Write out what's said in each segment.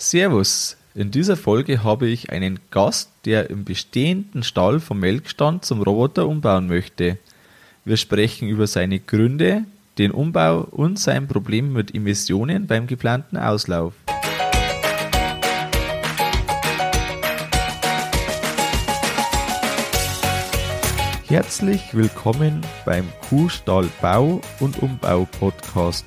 Servus. In dieser Folge habe ich einen Gast, der im bestehenden Stall vom Melkstand zum Roboter umbauen möchte. Wir sprechen über seine Gründe, den Umbau und sein Problem mit Emissionen beim geplanten Auslauf. Herzlich willkommen beim Kuhstall Bau und Umbau Podcast.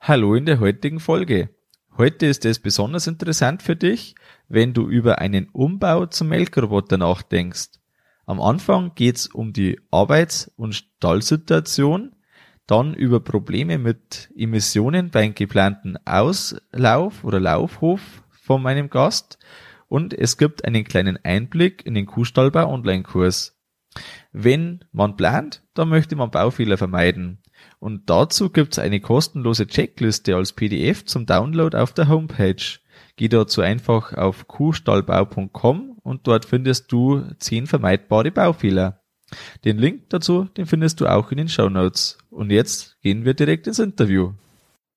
Hallo in der heutigen Folge. Heute ist es besonders interessant für dich, wenn du über einen Umbau zum Melkroboter nachdenkst. Am Anfang geht's um die Arbeits- und Stallsituation, dann über Probleme mit Emissionen beim geplanten Auslauf oder Laufhof von meinem Gast und es gibt einen kleinen Einblick in den Kuhstallbau Online-Kurs. Wenn man plant, dann möchte man Baufehler vermeiden. Und dazu gibt's eine kostenlose Checkliste als PDF zum Download auf der Homepage. Geh dazu einfach auf kuhstallbau.com und dort findest du 10 vermeidbare Baufehler. Den Link dazu, den findest du auch in den Show Notes. Und jetzt gehen wir direkt ins Interview.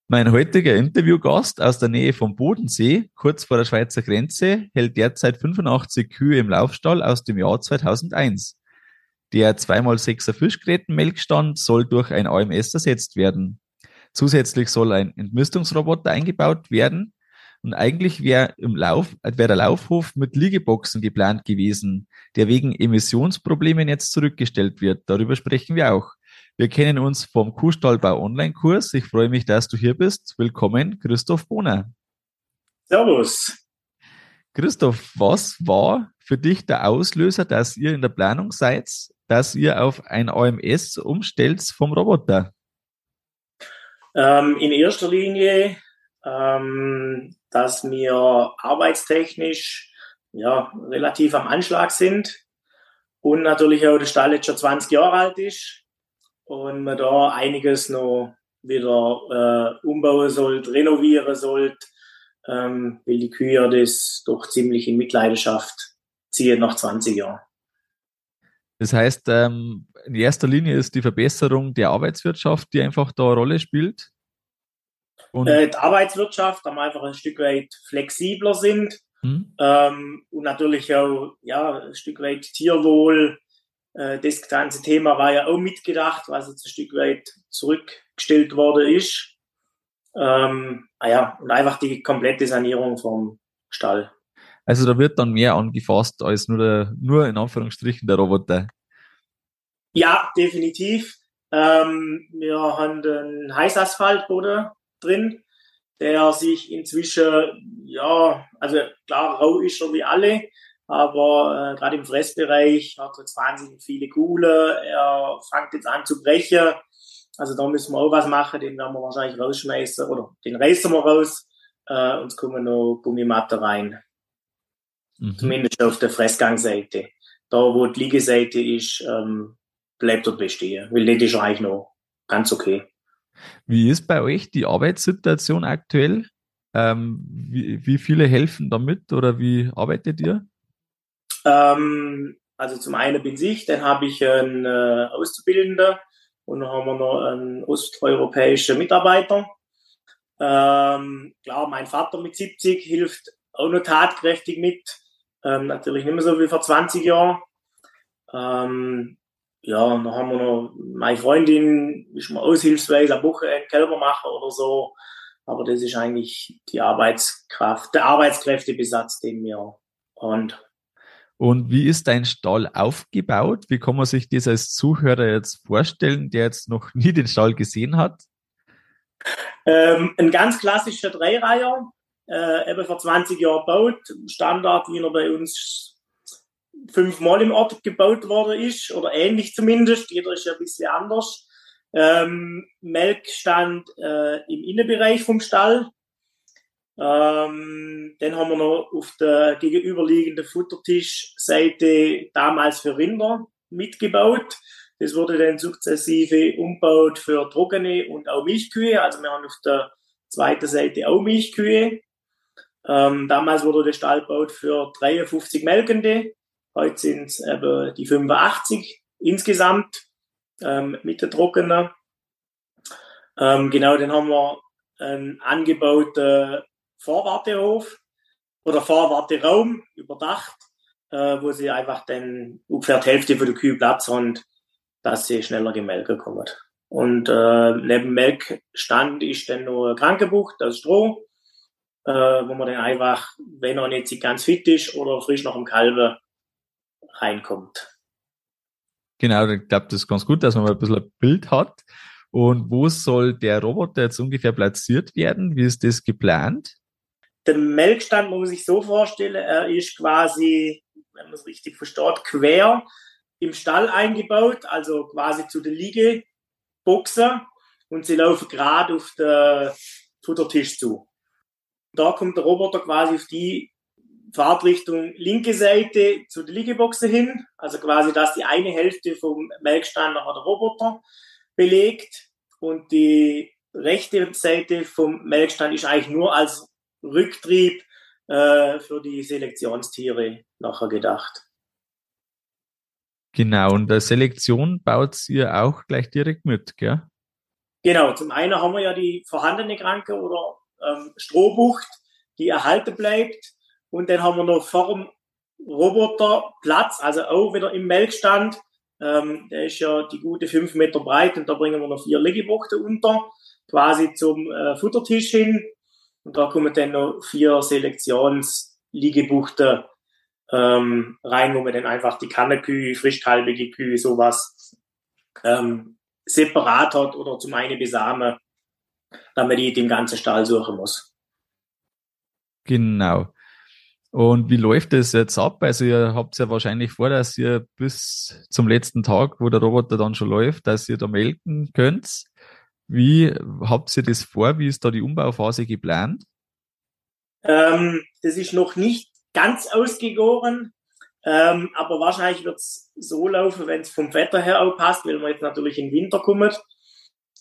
Mein heutiger Interviewgast aus der Nähe vom Bodensee, kurz vor der Schweizer Grenze, hält derzeit 85 Kühe im Laufstall aus dem Jahr 2001. Der 2x6er Fischgrätenmelkstand soll durch ein AMS ersetzt werden. Zusätzlich soll ein Entmistungsroboter eingebaut werden. Und eigentlich wäre im Lauf, wäre der Laufhof mit Liegeboxen geplant gewesen, der wegen Emissionsproblemen jetzt zurückgestellt wird. Darüber sprechen wir auch. Wir kennen uns vom Kuhstallbau Online-Kurs. Ich freue mich, dass du hier bist. Willkommen, Christoph Bohner. Servus. Christoph, was war für dich der Auslöser, dass ihr in der Planung seid, dass ihr auf ein AMS umstellt vom Roboter? Ähm, in erster Linie, ähm, dass wir arbeitstechnisch ja, relativ am Anschlag sind und natürlich auch der Stall jetzt schon 20 Jahre alt ist und man da einiges noch wieder äh, umbauen sollte, renovieren sollte, ähm, weil die Kühe das doch ziemlich in Mitleidenschaft ziehen nach 20 Jahren. Das heißt, ähm, in erster Linie ist die Verbesserung der Arbeitswirtschaft, die einfach da eine Rolle spielt. Und äh, die Arbeitswirtschaft, da wir einfach ein Stück weit flexibler sind hm. ähm, und natürlich auch ja, ein Stück weit Tierwohl. Äh, das ganze Thema war ja auch mitgedacht, was jetzt ein Stück weit zurückgestellt worden ist. Ähm, ah ja, und einfach die komplette Sanierung vom Stall. Also da wird dann mehr angefasst als nur, der, nur in Anführungsstrichen der Roboter. Ja, definitiv. Ähm, wir haben den Heißasphaltboden drin, der sich inzwischen, ja, also klar, rau ist er wie alle, aber äh, gerade im Fressbereich hat er jetzt wahnsinnig viele Kuhle, er fängt jetzt an zu brechen. Also da müssen wir auch was machen, den werden wir wahrscheinlich rausschmeißen oder den reißen wir raus äh, und es kommen noch Gummimatte rein. Mhm. Zumindest auf der Fressgangseite. Da, wo die Liegeseite ist, ähm, bleibt dort bestehen. Weil das ist eigentlich noch ganz okay. Wie ist bei euch die Arbeitssituation aktuell? Ähm, wie, wie, viele helfen damit oder wie arbeitet ihr? Ähm, also zum einen bin ich, dann habe ich einen äh, Auszubildender und dann haben wir noch einen osteuropäischen Mitarbeiter. Ähm, klar, mein Vater mit 70 hilft auch noch tatkräftig mit. Ähm, natürlich nicht mehr so wie vor 20 Jahren. Ähm, ja, dann haben wir noch meine Freundin, ist mal aushilfsweise eine Woche Kälber machen oder so. Aber das ist eigentlich die Arbeitskraft, der Arbeitskräftebesatz, den wir haben. Und wie ist dein Stall aufgebaut? Wie kann man sich das als Zuhörer jetzt vorstellen, der jetzt noch nie den Stall gesehen hat? Ähm, ein ganz klassischer Dreireiher, äh, eben vor 20 Jahren gebaut. Standard, wie er bei uns fünfmal im Ort gebaut worden ist, oder ähnlich zumindest. Jeder ist ja ein bisschen anders. Ähm, Melkstand äh, im Innenbereich vom Stall. Ähm, dann haben wir noch auf der gegenüberliegenden Futtertischseite damals für Rinder mitgebaut. Das wurde dann sukzessive umgebaut für trockene und auch Milchkühe. Also wir haben auf der zweiten Seite auch Milchkühe. Ähm, damals wurde der Stall gebaut für 53 Melkende. Heute sind es eben die 85 insgesamt ähm, mit der Trockener. Ähm, genau, dann haben wir einen angebauten Vorwartehof oder Vorwarteraum überdacht, äh, wo sie einfach dann ungefähr die Hälfte von der Kühe Platz haben, dass sie schneller gemelkt kommen. Und äh, neben Melkstand ist dann noch eine Krankenbucht aus Stroh, äh, wo man dann einfach, wenn er nicht ganz fit ist oder frisch nach dem Kalben, reinkommt. Genau, ich glaube, das ist ganz gut, dass man mal ein bisschen ein Bild hat. Und wo soll der Roboter jetzt ungefähr platziert werden? Wie ist das geplant? Der Melkstand muss man sich so vorstellen, er ist quasi, wenn man es richtig versteht, quer im Stall eingebaut, also quasi zu der Liegeboxen und sie laufen gerade auf den Futtertisch zu. Da kommt der Roboter quasi auf die Fahrtrichtung linke Seite zu der Liegeboxen hin, also quasi, dass die eine Hälfte vom Melkstand nachher der Roboter belegt und die rechte Seite vom Melkstand ist eigentlich nur als Rücktrieb äh, für die Selektionstiere nachher gedacht. Genau, und der Selektion baut ihr auch gleich direkt mit, gell? Genau, zum einen haben wir ja die vorhandene Kranke oder ähm, Strohbucht, die erhalten bleibt. Und dann haben wir noch vor Roboter Platz, also auch wieder im Melkstand. Ähm, der ist ja die gute fünf Meter breit und da bringen wir noch vier Liegebuchten unter, quasi zum äh, Futtertisch hin. Und da kommen dann noch vier Selektionsliegebuchten ähm, rein, wo man dann einfach die Kannekühe, frischkalbige Kühe, sowas ähm, separat hat oder zum einen besamen, damit man die dem ganzen Stall suchen muss. Genau. Und wie läuft das jetzt ab? Also ihr habt ja wahrscheinlich vor, dass ihr bis zum letzten Tag, wo der Roboter dann schon läuft, dass ihr da melken könnt. Wie habt ihr das vor? Wie ist da die Umbauphase geplant? Ähm, das ist noch nicht ganz ausgegoren, ähm, aber wahrscheinlich wird es so laufen, wenn es vom Wetter her auch passt, weil wir jetzt natürlich im Winter kommen,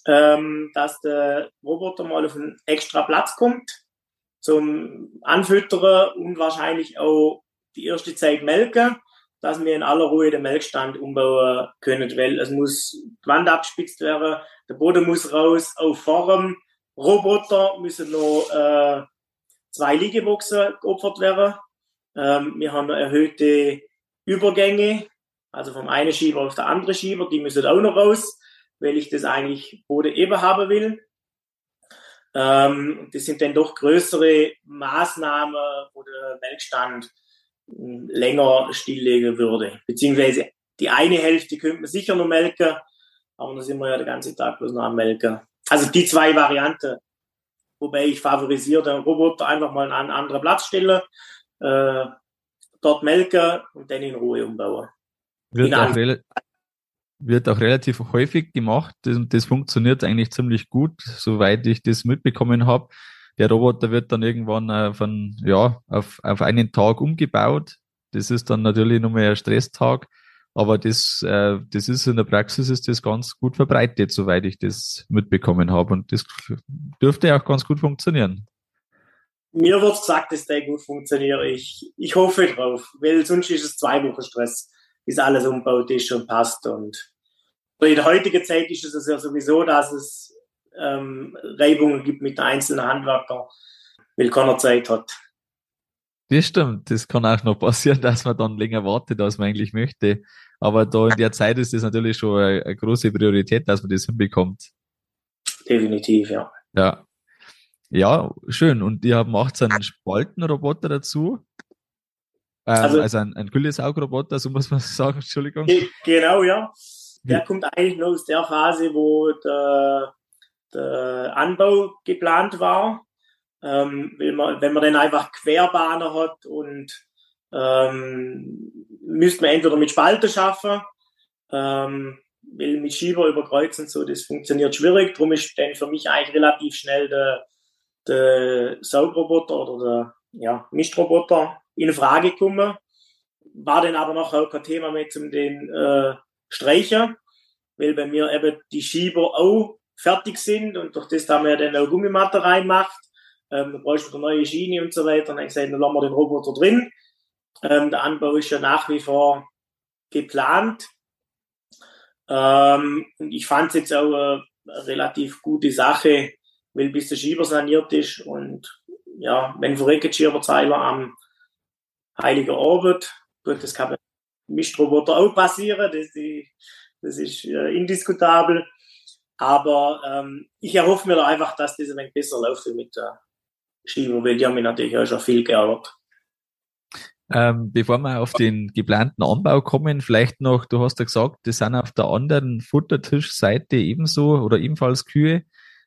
ähm, dass der Roboter mal auf einen extra Platz kommt zum Anfüttern und wahrscheinlich auch die erste Zeit melken, dass wir in aller Ruhe den Melkstand umbauen können, weil es muss die Wand abgespitzt werden, der Boden muss raus, auf Form. Roboter müssen noch äh, zwei Liegeboxen geopfert werden. Ähm, wir haben erhöhte Übergänge, also vom einen Schieber auf der andere Schieber, die müssen auch noch raus, weil ich das eigentlich Boden eben haben will. Ähm, das sind dann doch größere Maßnahmen, wo der Melkstand hm, länger stilllegen würde. Beziehungsweise die eine Hälfte könnte man sicher noch melken, aber dann sind wir ja den ganzen Tag bloß noch am Melken. Also die zwei Varianten. Wobei ich favorisiere den Roboter einfach mal an einen anderen Platz stellen, äh, dort melken und dann in Ruhe umbauen. Wird auch, wird auch relativ häufig gemacht und das funktioniert eigentlich ziemlich gut, soweit ich das mitbekommen habe. Der Roboter wird dann irgendwann äh, von, ja, auf, auf einen Tag umgebaut. Das ist dann natürlich nur mehr ein Stresstag, aber das, äh, das ist in der Praxis ist das ganz gut verbreitet, soweit ich das mitbekommen habe und das dürfte auch ganz gut funktionieren. Mir wird gesagt, dass der gut funktioniert. Ich, ich hoffe drauf, weil sonst ist es zwei Wochen Stress, bis alles umbaut ist und passt und in der heutigen Zeit ist es ja sowieso, dass es ähm, Reibungen gibt mit einzelnen Handwerkern, weil keiner Zeit hat. Das stimmt. Das kann auch noch passieren, dass man dann länger wartet, als man eigentlich möchte. Aber da in der Zeit ist das natürlich schon eine, große Priorität, dass man das hinbekommt. Definitiv, ja. Ja. Ja, schön. Und ihr macht einen Spaltenroboter dazu. Ähm, also, also ein, ein Güllesaugroboter, so muss man sagen, Entschuldigung. Genau, ja der kommt eigentlich nur aus der Phase, wo der, der Anbau geplant war. Ähm, wenn, man, wenn man dann einfach Querbahner hat und ähm, müsste man entweder mit Spalten schaffen, ähm, weil mit Schieber überkreuzen so, das funktioniert schwierig. Darum ist dann für mich eigentlich relativ schnell der, der Saugroboter oder der ja, Mischroboter in Frage gekommen. War dann aber noch auch kein Thema zum den äh, Streicher, weil bei mir eben die Schieber auch fertig sind und durch das da wir dann auch Gummimatte reinmacht. Ähm, dann bräuchte man eine neue Schiene und so weiter. Und dann gesagt, dann lassen wir den Roboter drin. Ähm, der Anbau ist ja nach wie vor geplant. Ähm, und ich fand es jetzt auch eine, relativ gute Sache, weil bis der Schieber saniert ist und ja, wenn Verreckenschieberzeiler am Heiligen Abend, gut, das kann mit Mischroboter auch passieren, das, die, das ist äh, indiskutabel. Aber ähm, ich erhoffe mir da einfach, dass das ein wenig besser läuft mit der Schieber, weil die haben mich natürlich auch schon viel geärgert. Ähm, bevor wir auf den geplanten Anbau kommen, vielleicht noch, du hast ja gesagt, das sind auf der anderen Futtertischseite ebenso oder ebenfalls Kühe.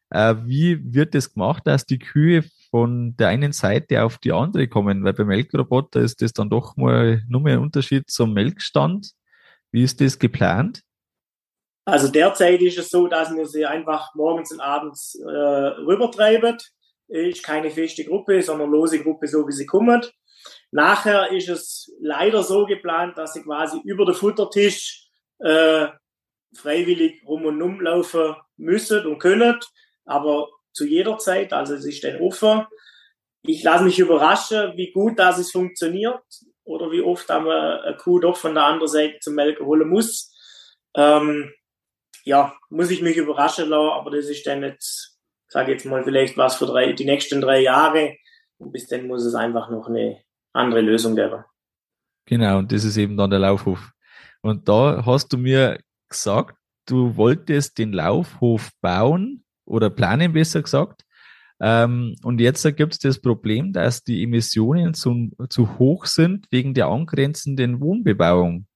Äh, wie wird das gemacht, dass die Kühe von der einen Seite auf die andere kommen? Weil beim Melkroboter ist das dann doch mal nur mehr ein Unterschied zum Melkstand. Wie ist das geplant? Also derzeit ist es so, dass wir sie einfach morgens und abends äh, rübertreiben. Ist keine feste Gruppe, sondern lose Gruppe, so wie sie kommen. Nachher ist es leider so geplant, dass sie quasi über den Futtertisch äh, freiwillig rum und um laufen müssen und können aber zu jeder Zeit, also es ist ein offen. Ich lasse mich überraschen, wie gut das es funktioniert oder wie oft man eine Kuh doch von der anderen Seite zum Melken holen muss. Ähm, ja, muss ich mich überraschen lassen, aber das ist dann jetzt, sage jetzt mal, vielleicht was für drei, die nächsten drei Jahre. Und bis dann muss es einfach noch eine andere Lösung geben. Genau, und das ist eben dann der Laufhof. Und da hast du mir gesagt, du wolltest den Laufhof bauen oder planen, besser gesagt. Ähm, und jetzt gibt es das Problem, dass die Emissionen zu, zu hoch sind wegen der angrenzenden Wohnbebauung.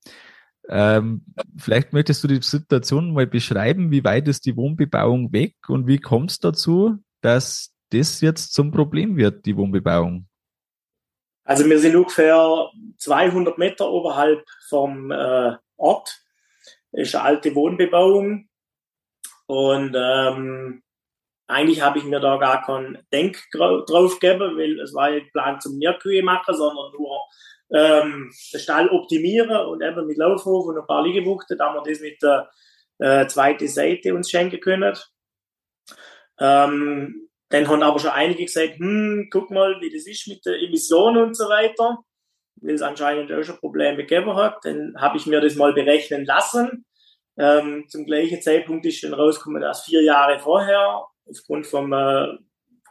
Ähm, vielleicht möchtest du die Situation mal beschreiben, wie weit ist die Wohnbebauung weg und wie kommt es dazu, dass das jetzt zum Problem wird, die Wohnbebauung? Also wir sind ungefähr 200 Meter oberhalb vom äh, Ort. Das ist eine alte Wohnbebauung. Und ähm, eigentlich habe ich mir da gar keinen Denk drauf gegeben, weil es war nicht Plan zum Nierkühe machen, sondern nur ähm, den Stall optimieren und eben mit Laufhof und ein paar Liegebuchten, da wir das mit der äh, zweiten Seite uns schenken können. Ähm, dann haben aber schon einige gesagt, hm, guck mal, wie das ist mit der Emission und so weiter, weil es anscheinend auch schon Probleme gegeben hat. Dann habe ich mir das mal berechnen lassen ähm, zum gleichen Zeitpunkt ist dann rausgekommen, dass vier Jahre vorher aufgrund vom äh,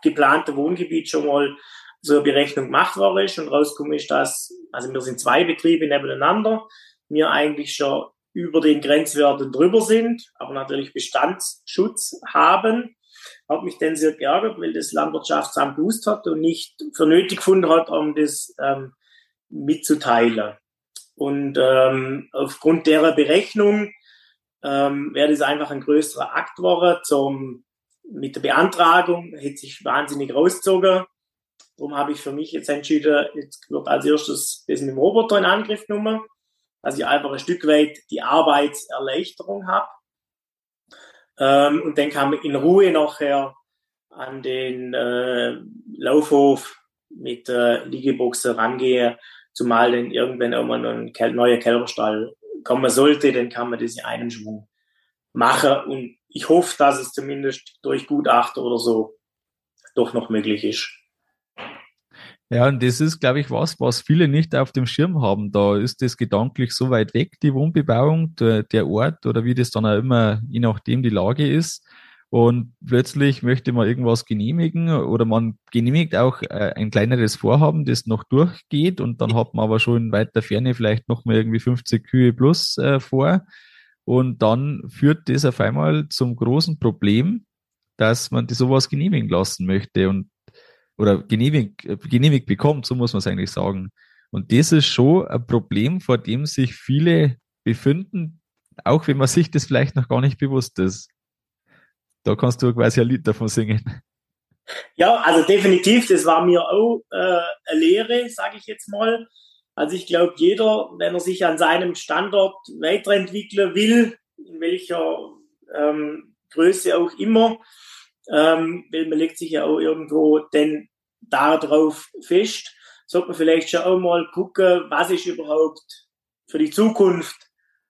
geplanten Wohngebiet schon mal so eine Berechnung gemacht worden ist und rausgekommen ist, dass, also wir sind zwei Betriebe nebeneinander, wir eigentlich schon über den Grenzwerten drüber sind, aber natürlich Bestandsschutz haben. Hat mich dann sehr geärgert, weil das Landwirtschaftsamt gewusst hat und nicht für nötig gefunden hat, um das ähm, mitzuteilen. Und ähm, aufgrund derer Berechnung ähm, wäre das einfach ein größerer Akt geworden zum, mit der Beantragung, hätte sich wahnsinnig rausgezogen. Darum habe ich für mich jetzt entschieden, jetzt wird als erstes das mit dem Roboter in Angriff genommen, dass ich einfach ein Stück weit die Arbeitserleichterung habe. Ähm, und dann kann man in Ruhe nachher an den äh, Laufhof mit äh, Liegeboxen rangehen, zumal dann irgendwann auch mal ein neuer Kälberstall kommen sollte, dann kann man das in einem Schwung machen. Und ich hoffe, dass es zumindest durch Gutachter oder so doch noch möglich ist. Ja, und das ist, glaube ich, was, was viele nicht auf dem Schirm haben. Da ist das gedanklich so weit weg, die Wohnbebauung, der, der Ort oder wie das dann auch immer, je nachdem die Lage ist. Und plötzlich möchte man irgendwas genehmigen oder man genehmigt auch äh, ein kleineres Vorhaben, das noch durchgeht und dann hat man aber schon in weiter Ferne vielleicht noch mal irgendwie 50 Kühe plus äh, vor. Und dann führt das auf einmal zum großen Problem, dass man die sowas genehmigen lassen möchte und oder genehmigt, genehmigt bekommt, so muss man es eigentlich sagen. Und das ist schon ein Problem, vor dem sich viele befinden, auch wenn man sich das vielleicht noch gar nicht bewusst ist. Da kannst du quasi ein Lied davon singen. Ja, also definitiv, das war mir auch äh, eine Lehre, sage ich jetzt mal. Also ich glaube, jeder, wenn er sich an seinem Standort weiterentwickeln will, in welcher ähm, Größe auch immer, ähm, weil man legt sich ja auch irgendwo denn darauf fest. Sollte man vielleicht schon auch mal gucken, was ist überhaupt für die Zukunft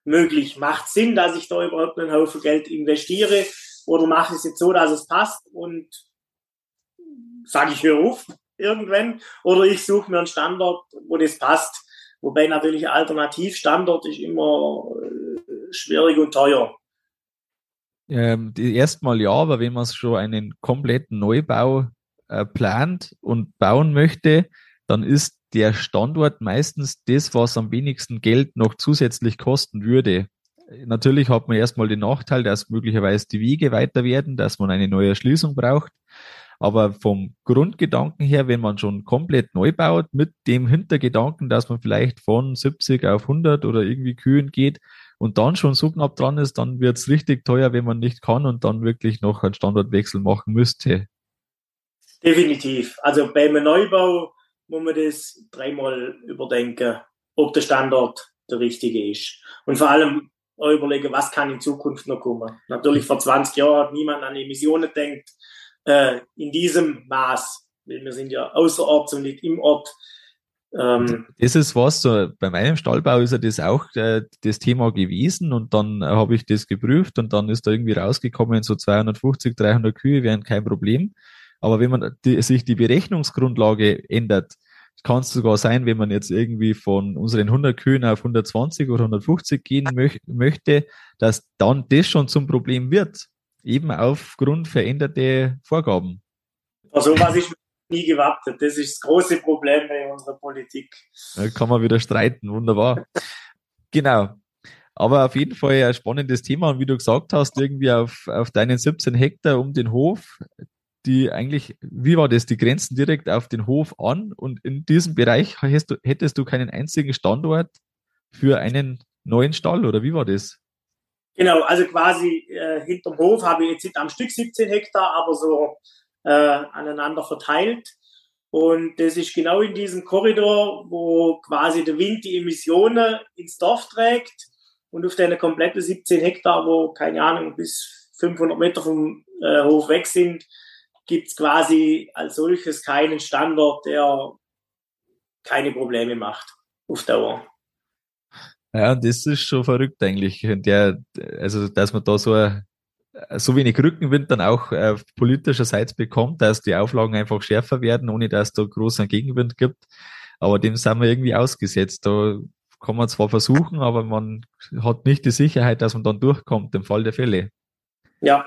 möglich. Macht Sinn, dass ich da überhaupt einen Haufen Geld investiere oder mache ich es jetzt so, dass es passt und sage ich hör auf irgendwann oder ich suche mir einen Standort, wo das passt. Wobei natürlich Alternativstandort ist immer äh, schwierig und teuer. Ähm, Erstmal ja, aber wenn man schon einen kompletten Neubau äh, plant und bauen möchte, dann ist der Standort meistens das, was am wenigsten Geld noch zusätzlich kosten würde. Natürlich hat man erstmal den Nachteil, dass möglicherweise die Wege weiter werden, dass man eine neue Erschließung braucht. Aber vom Grundgedanken her, wenn man schon komplett neu baut, mit dem Hintergedanken, dass man vielleicht von 70 auf 100 oder irgendwie Kühen geht und dann schon so knapp dran ist, dann wird's richtig teuer, wenn man nicht kann und dann wirklich noch einen Standortwechsel machen müsste. Definitiv. Also beim Neubau muss man das dreimal überdenken, ob der Standort der richtige ist. Und vor allem auch überlegen, was kann in Zukunft noch kommen. Natürlich vor 20 Jahren hat niemand an Emissionen denkt, äh, in diesem Maß. Wir sind ja außerorts und nicht im Ort. Ähm, das ist was, so bei meinem Stallbau ist ja das auch äh, das Thema gewesen und dann habe ich das geprüft und dann ist da irgendwie rausgekommen, so 250, 300 Kühe wären kein Problem. Aber wenn man die, sich die Berechnungsgrundlage ändert, kann es sogar sein, wenn man jetzt irgendwie von unseren 100 Kühen auf 120 oder 150 gehen möch möchte, dass dann das schon zum Problem wird, eben aufgrund veränderter Vorgaben. Also was ich nie gewartet. Das ist das große Problem bei unserer Politik. Da kann man wieder streiten, wunderbar. genau. Aber auf jeden Fall ein spannendes Thema und wie du gesagt hast, irgendwie auf, auf deinen 17 Hektar um den Hof, die eigentlich, wie war das, die grenzen direkt auf den Hof an und in diesem Bereich hättest du, hättest du keinen einzigen Standort für einen neuen Stall oder wie war das? Genau, also quasi äh, hinterm Hof habe ich jetzt nicht am Stück 17 Hektar, aber so äh, aneinander verteilt. Und das ist genau in diesem Korridor, wo quasi der Wind die Emissionen ins Dorf trägt und auf deine komplette 17 Hektar, wo keine Ahnung bis 500 Meter vom äh, Hof weg sind, gibt es quasi als solches keinen Standort, der keine Probleme macht auf Dauer. Ja, das ist schon verrückt eigentlich. Der, also, dass man da so, so wenig Rückenwind dann auch äh, politischerseits bekommt, dass die Auflagen einfach schärfer werden, ohne dass da großen Gegenwind gibt. Aber dem sind wir irgendwie ausgesetzt. Da kann man zwar versuchen, aber man hat nicht die Sicherheit, dass man dann durchkommt im Fall der Fälle. Ja.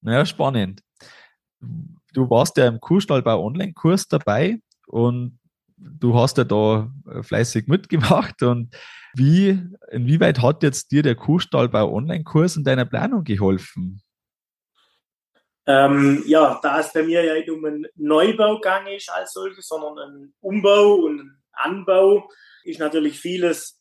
Naja, spannend du warst ja im Kuhstallbau Online-Kurs dabei und du hast ja da äh, fleißig mitgemacht und wie, inwieweit hat jetzt dir der Kuhstallbau Online-Kurs in deiner Planung geholfen? Ähm, ja, da es bei mir ja nicht um einen Neubau gegangen ist als solches, sondern einen Umbau und einen Anbau, ist natürlich vieles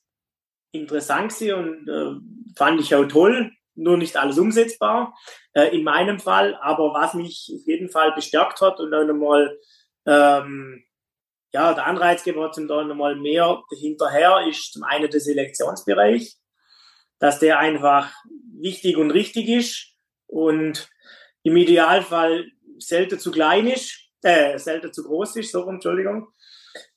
interessant und äh, fand ich auch toll nur nicht alles umsetzbar äh, in meinem Fall. Aber was mich auf jeden Fall bestärkt hat und dann nochmal ähm, ja, der Anreizgeber zum da nochmal mehr hinterher ist zum einen der Selektionsbereich, dass der einfach wichtig und richtig ist und im Idealfall selten zu klein ist, äh, selten zu groß ist, so Entschuldigung.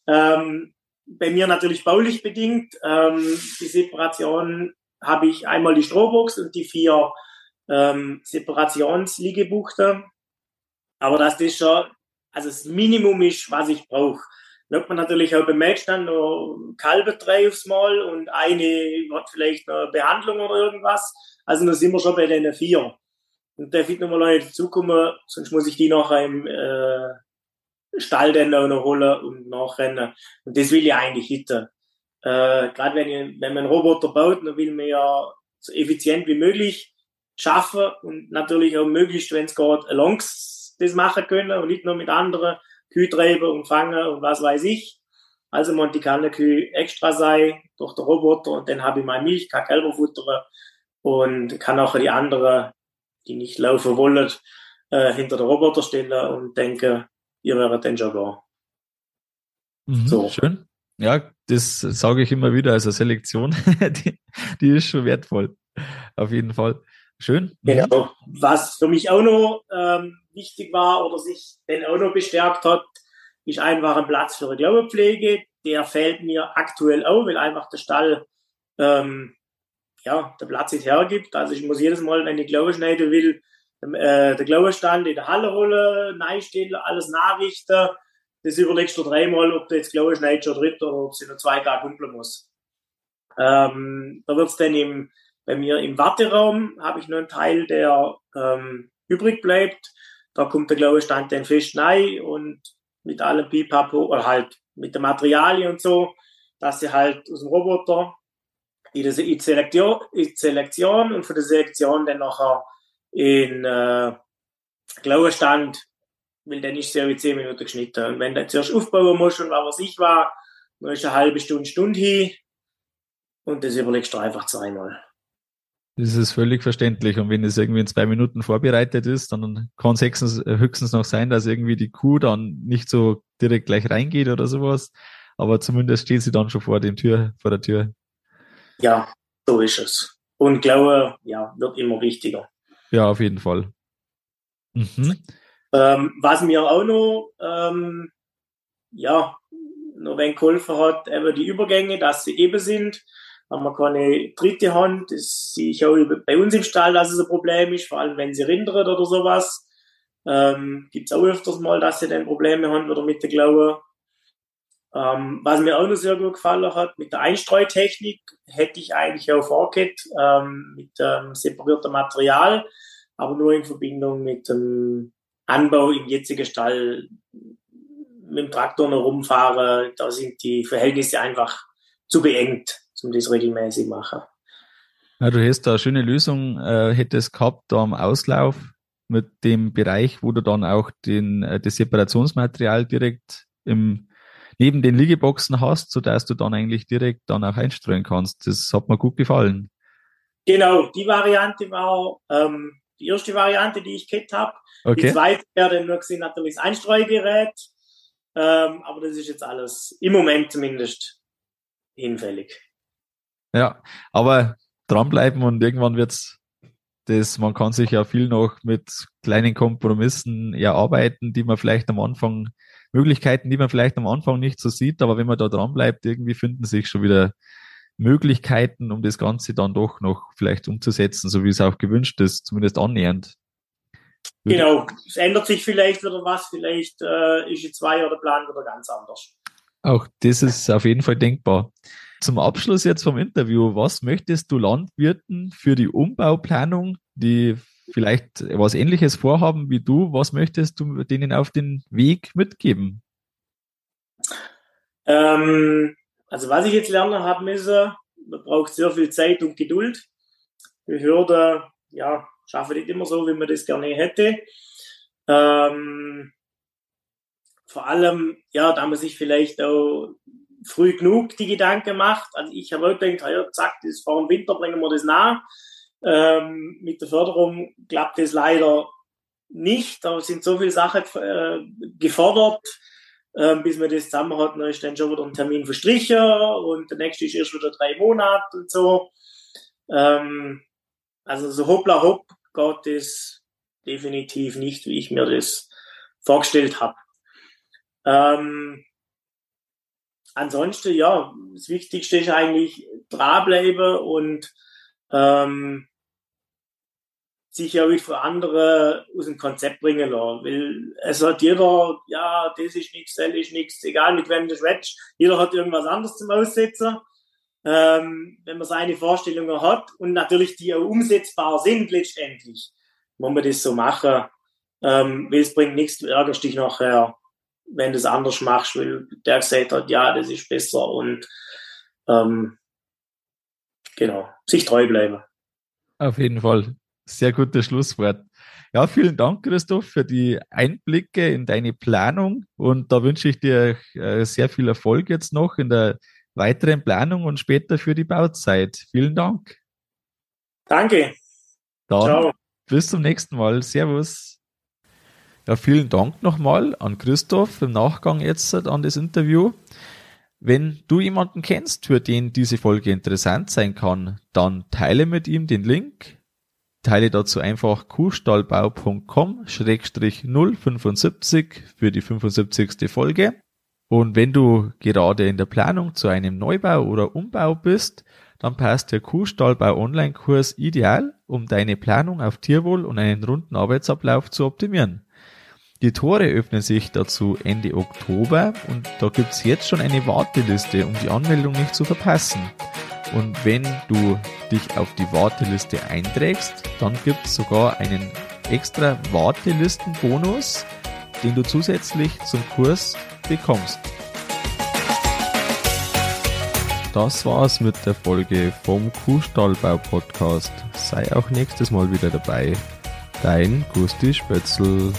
Ähm, bei mir natürlich baulich bedingt. Ähm, die Separation habe ich einmal die Strohbox und die vier ähm, Separationsliegebuchte. Aber dass das schon, also das Minimum ist, was ich brauche. Dann hat man natürlich auch beim Melkstand noch Kalbe drei aufs Mal und eine hat vielleicht eine Behandlung oder irgendwas. Also da sind wir schon bei den vier. Und der wird nochmal eine dazukommen, sonst muss ich die nachher im äh, Stall dann auch noch holen und nachrennen. Und das will ich eigentlich hitte. Äh, Gerade wenn, wenn man einen Roboter baut, dann will man ja so effizient wie möglich schaffen und natürlich auch möglichst, wenn es geht, alongs das machen können und nicht nur mit anderen Kühtreiber und Fangen und was weiß ich. Also kann der Kühe extra sein durch den Roboter und dann habe ich meine Milch, kann Kälber futtern und kann auch die anderen, die nicht laufen wollen, äh, hinter der Roboter stellen und denke, ihr werdet dann schon da. Mhm, so. Schön. Ja, das sage ich immer wieder, also Selektion, die, die ist schon wertvoll. Auf jeden Fall. schön. Genau. Was für mich auch noch ähm, wichtig war oder sich dann auch noch bestärkt hat, ist einfach ein Platz für eine Glaubenpflege. Der fällt mir aktuell auch, weil einfach der Stall ähm, ja, der Platz nicht hergibt. Also ich muss jedes Mal, wenn ich Glaube schneiden will, äh, der Glaubenstand in der Halle holen, stehen, alles nachrichten. Das überlegst du dreimal, ob du jetzt Glaube schneidest oder dritt oder ob sie nur zwei Tage humpeln muss. Ähm, da wird's dann im, bei mir im Warteraum, habe ich noch einen Teil, der ähm, übrig bleibt. Da kommt der Glaubenstand dann fest rein und mit allem Pipapo, oder halt mit der Materialien und so, dass sie halt aus dem Roboter in der Selektion, in Selektion und von der Selektion dann nachher in äh, Glaubenstand, weil dann ist sie ja wie 10 Minuten geschnitten. Und wenn du zuerst aufbauen musst und was ich war, dann ist eine halbe Stunde, Stunde hin und das überlegst du einfach zweimal. Das ist völlig verständlich. Und wenn es irgendwie in zwei Minuten vorbereitet ist, dann kann es höchstens, höchstens noch sein, dass irgendwie die Kuh dann nicht so direkt gleich reingeht oder sowas. Aber zumindest steht sie dann schon vor, dem Tür, vor der Tür. Ja, so ist es. Und Glaube, ja, wird immer wichtiger. Ja, auf jeden Fall. Mhm. Ähm, was mir auch noch, ähm, ja, noch wenn geholfen hat, eben die Übergänge, dass sie eben sind haben wir keine dritte Hand. Das sehe ich auch bei uns im Stall, dass es ein Problem ist, vor allem wenn sie rindert oder sowas. Ähm, Gibt es auch öfters mal, dass sie dann Probleme haben oder mit der Klaue. Ähm, was mir auch noch sehr gut gefallen hat, mit der Einstreutechnik hätte ich eigentlich auch vorgehabt, ähm, mit ähm, separiertem Material, aber nur in Verbindung mit dem Anbau im jetzigen Stall mit dem Traktor noch rumfahren, da sind die Verhältnisse einfach zu beengt um das regelmäßig machen. Ja, du hast da eine schöne Lösung, äh, hättest gehabt da am Auslauf mit dem Bereich, wo du dann auch den, äh, das Separationsmaterial direkt im, neben den Liegeboxen hast, sodass du dann eigentlich direkt dann auch einstreuen kannst. Das hat mir gut gefallen. Genau, die Variante war ähm, die erste Variante, die ich gehabt habe. Okay. Die zweite wäre dann nur gesehen, natürlich das Einstreugerät. Ähm, aber das ist jetzt alles im Moment zumindest hinfällig. Ja, aber dranbleiben und irgendwann wird's das, man kann sich ja viel noch mit kleinen Kompromissen erarbeiten, die man vielleicht am Anfang, Möglichkeiten, die man vielleicht am Anfang nicht so sieht, aber wenn man da dranbleibt, irgendwie finden sich schon wieder Möglichkeiten, um das Ganze dann doch noch vielleicht umzusetzen, so wie es auch gewünscht ist, zumindest annähernd. Genau, es ändert sich vielleicht wieder was, vielleicht äh, ist die zwei oder Plan wieder ganz anders. Auch das ist auf jeden Fall denkbar. Zum Abschluss jetzt vom Interview, was möchtest du Landwirten für die Umbauplanung, die vielleicht was ähnliches vorhaben wie du, was möchtest du denen auf den Weg mitgeben? Ähm, also was ich jetzt lernen habe müssen, man braucht sehr viel Zeit und Geduld. Behörden, ja, schaffen nicht immer so, wie man das gerne hätte. Ähm, vor allem, ja, da man sich vielleicht auch früh genug die Gedanken macht. Also ich habe auch gedacht, ja, zack, das vor dem Winter bringen wir das nach. Ähm, mit der Förderung klappt das leider nicht. Da sind so viele Sachen äh, gefordert. Ähm, bis man das zusammen hat, dann ist dann schon wieder ein Termin verstrichen und der nächste ist erst wieder drei Monate und so. Ähm, also so hoppla hopp geht das definitiv nicht, wie ich mir das vorgestellt habe. Ähm, ansonsten, ja, das Wichtigste ist eigentlich dranbleiben und ähm, sich ja wieder für andere aus dem Konzept bringen lassen. Weil es hat jeder, ja, das ist nichts, das ist nichts, egal mit wem du schwätzt, jeder hat irgendwas anderes zum Aussetzen. Ähm, wenn man seine Vorstellungen hat und natürlich die auch umsetzbar sind letztendlich, muss man das so machen. Ähm, weil es bringt nichts, du ärgerst dich nachher wenn du es anders machst, weil der gesagt hat, ja, das ist besser und ähm, genau, sich treu bleiben. Auf jeden Fall. Sehr gutes Schlusswort. Ja, vielen Dank, Christoph, für die Einblicke in deine Planung. Und da wünsche ich dir äh, sehr viel Erfolg jetzt noch in der weiteren Planung und später für die Bauzeit. Vielen Dank. Danke. Dann Ciao. bis zum nächsten Mal. Servus. Ja, vielen Dank nochmal an Christoph im Nachgang jetzt an das Interview. Wenn du jemanden kennst, für den diese Folge interessant sein kann, dann teile mit ihm den Link, Teile dazu einfach kuhstallbau.com-075 für die 75. Folge. Und wenn du gerade in der Planung zu einem Neubau oder Umbau bist, dann passt der Kuhstallbau Online-Kurs ideal, um deine Planung auf Tierwohl und einen runden Arbeitsablauf zu optimieren. Die Tore öffnen sich dazu Ende Oktober und da gibt's jetzt schon eine Warteliste, um die Anmeldung nicht zu verpassen. Und wenn du dich auf die Warteliste einträgst, dann gibt's sogar einen extra Wartelistenbonus, den du zusätzlich zum Kurs bekommst. Das war's mit der Folge vom Kuhstallbau Podcast. Sei auch nächstes Mal wieder dabei. Dein Gusti Spötzl.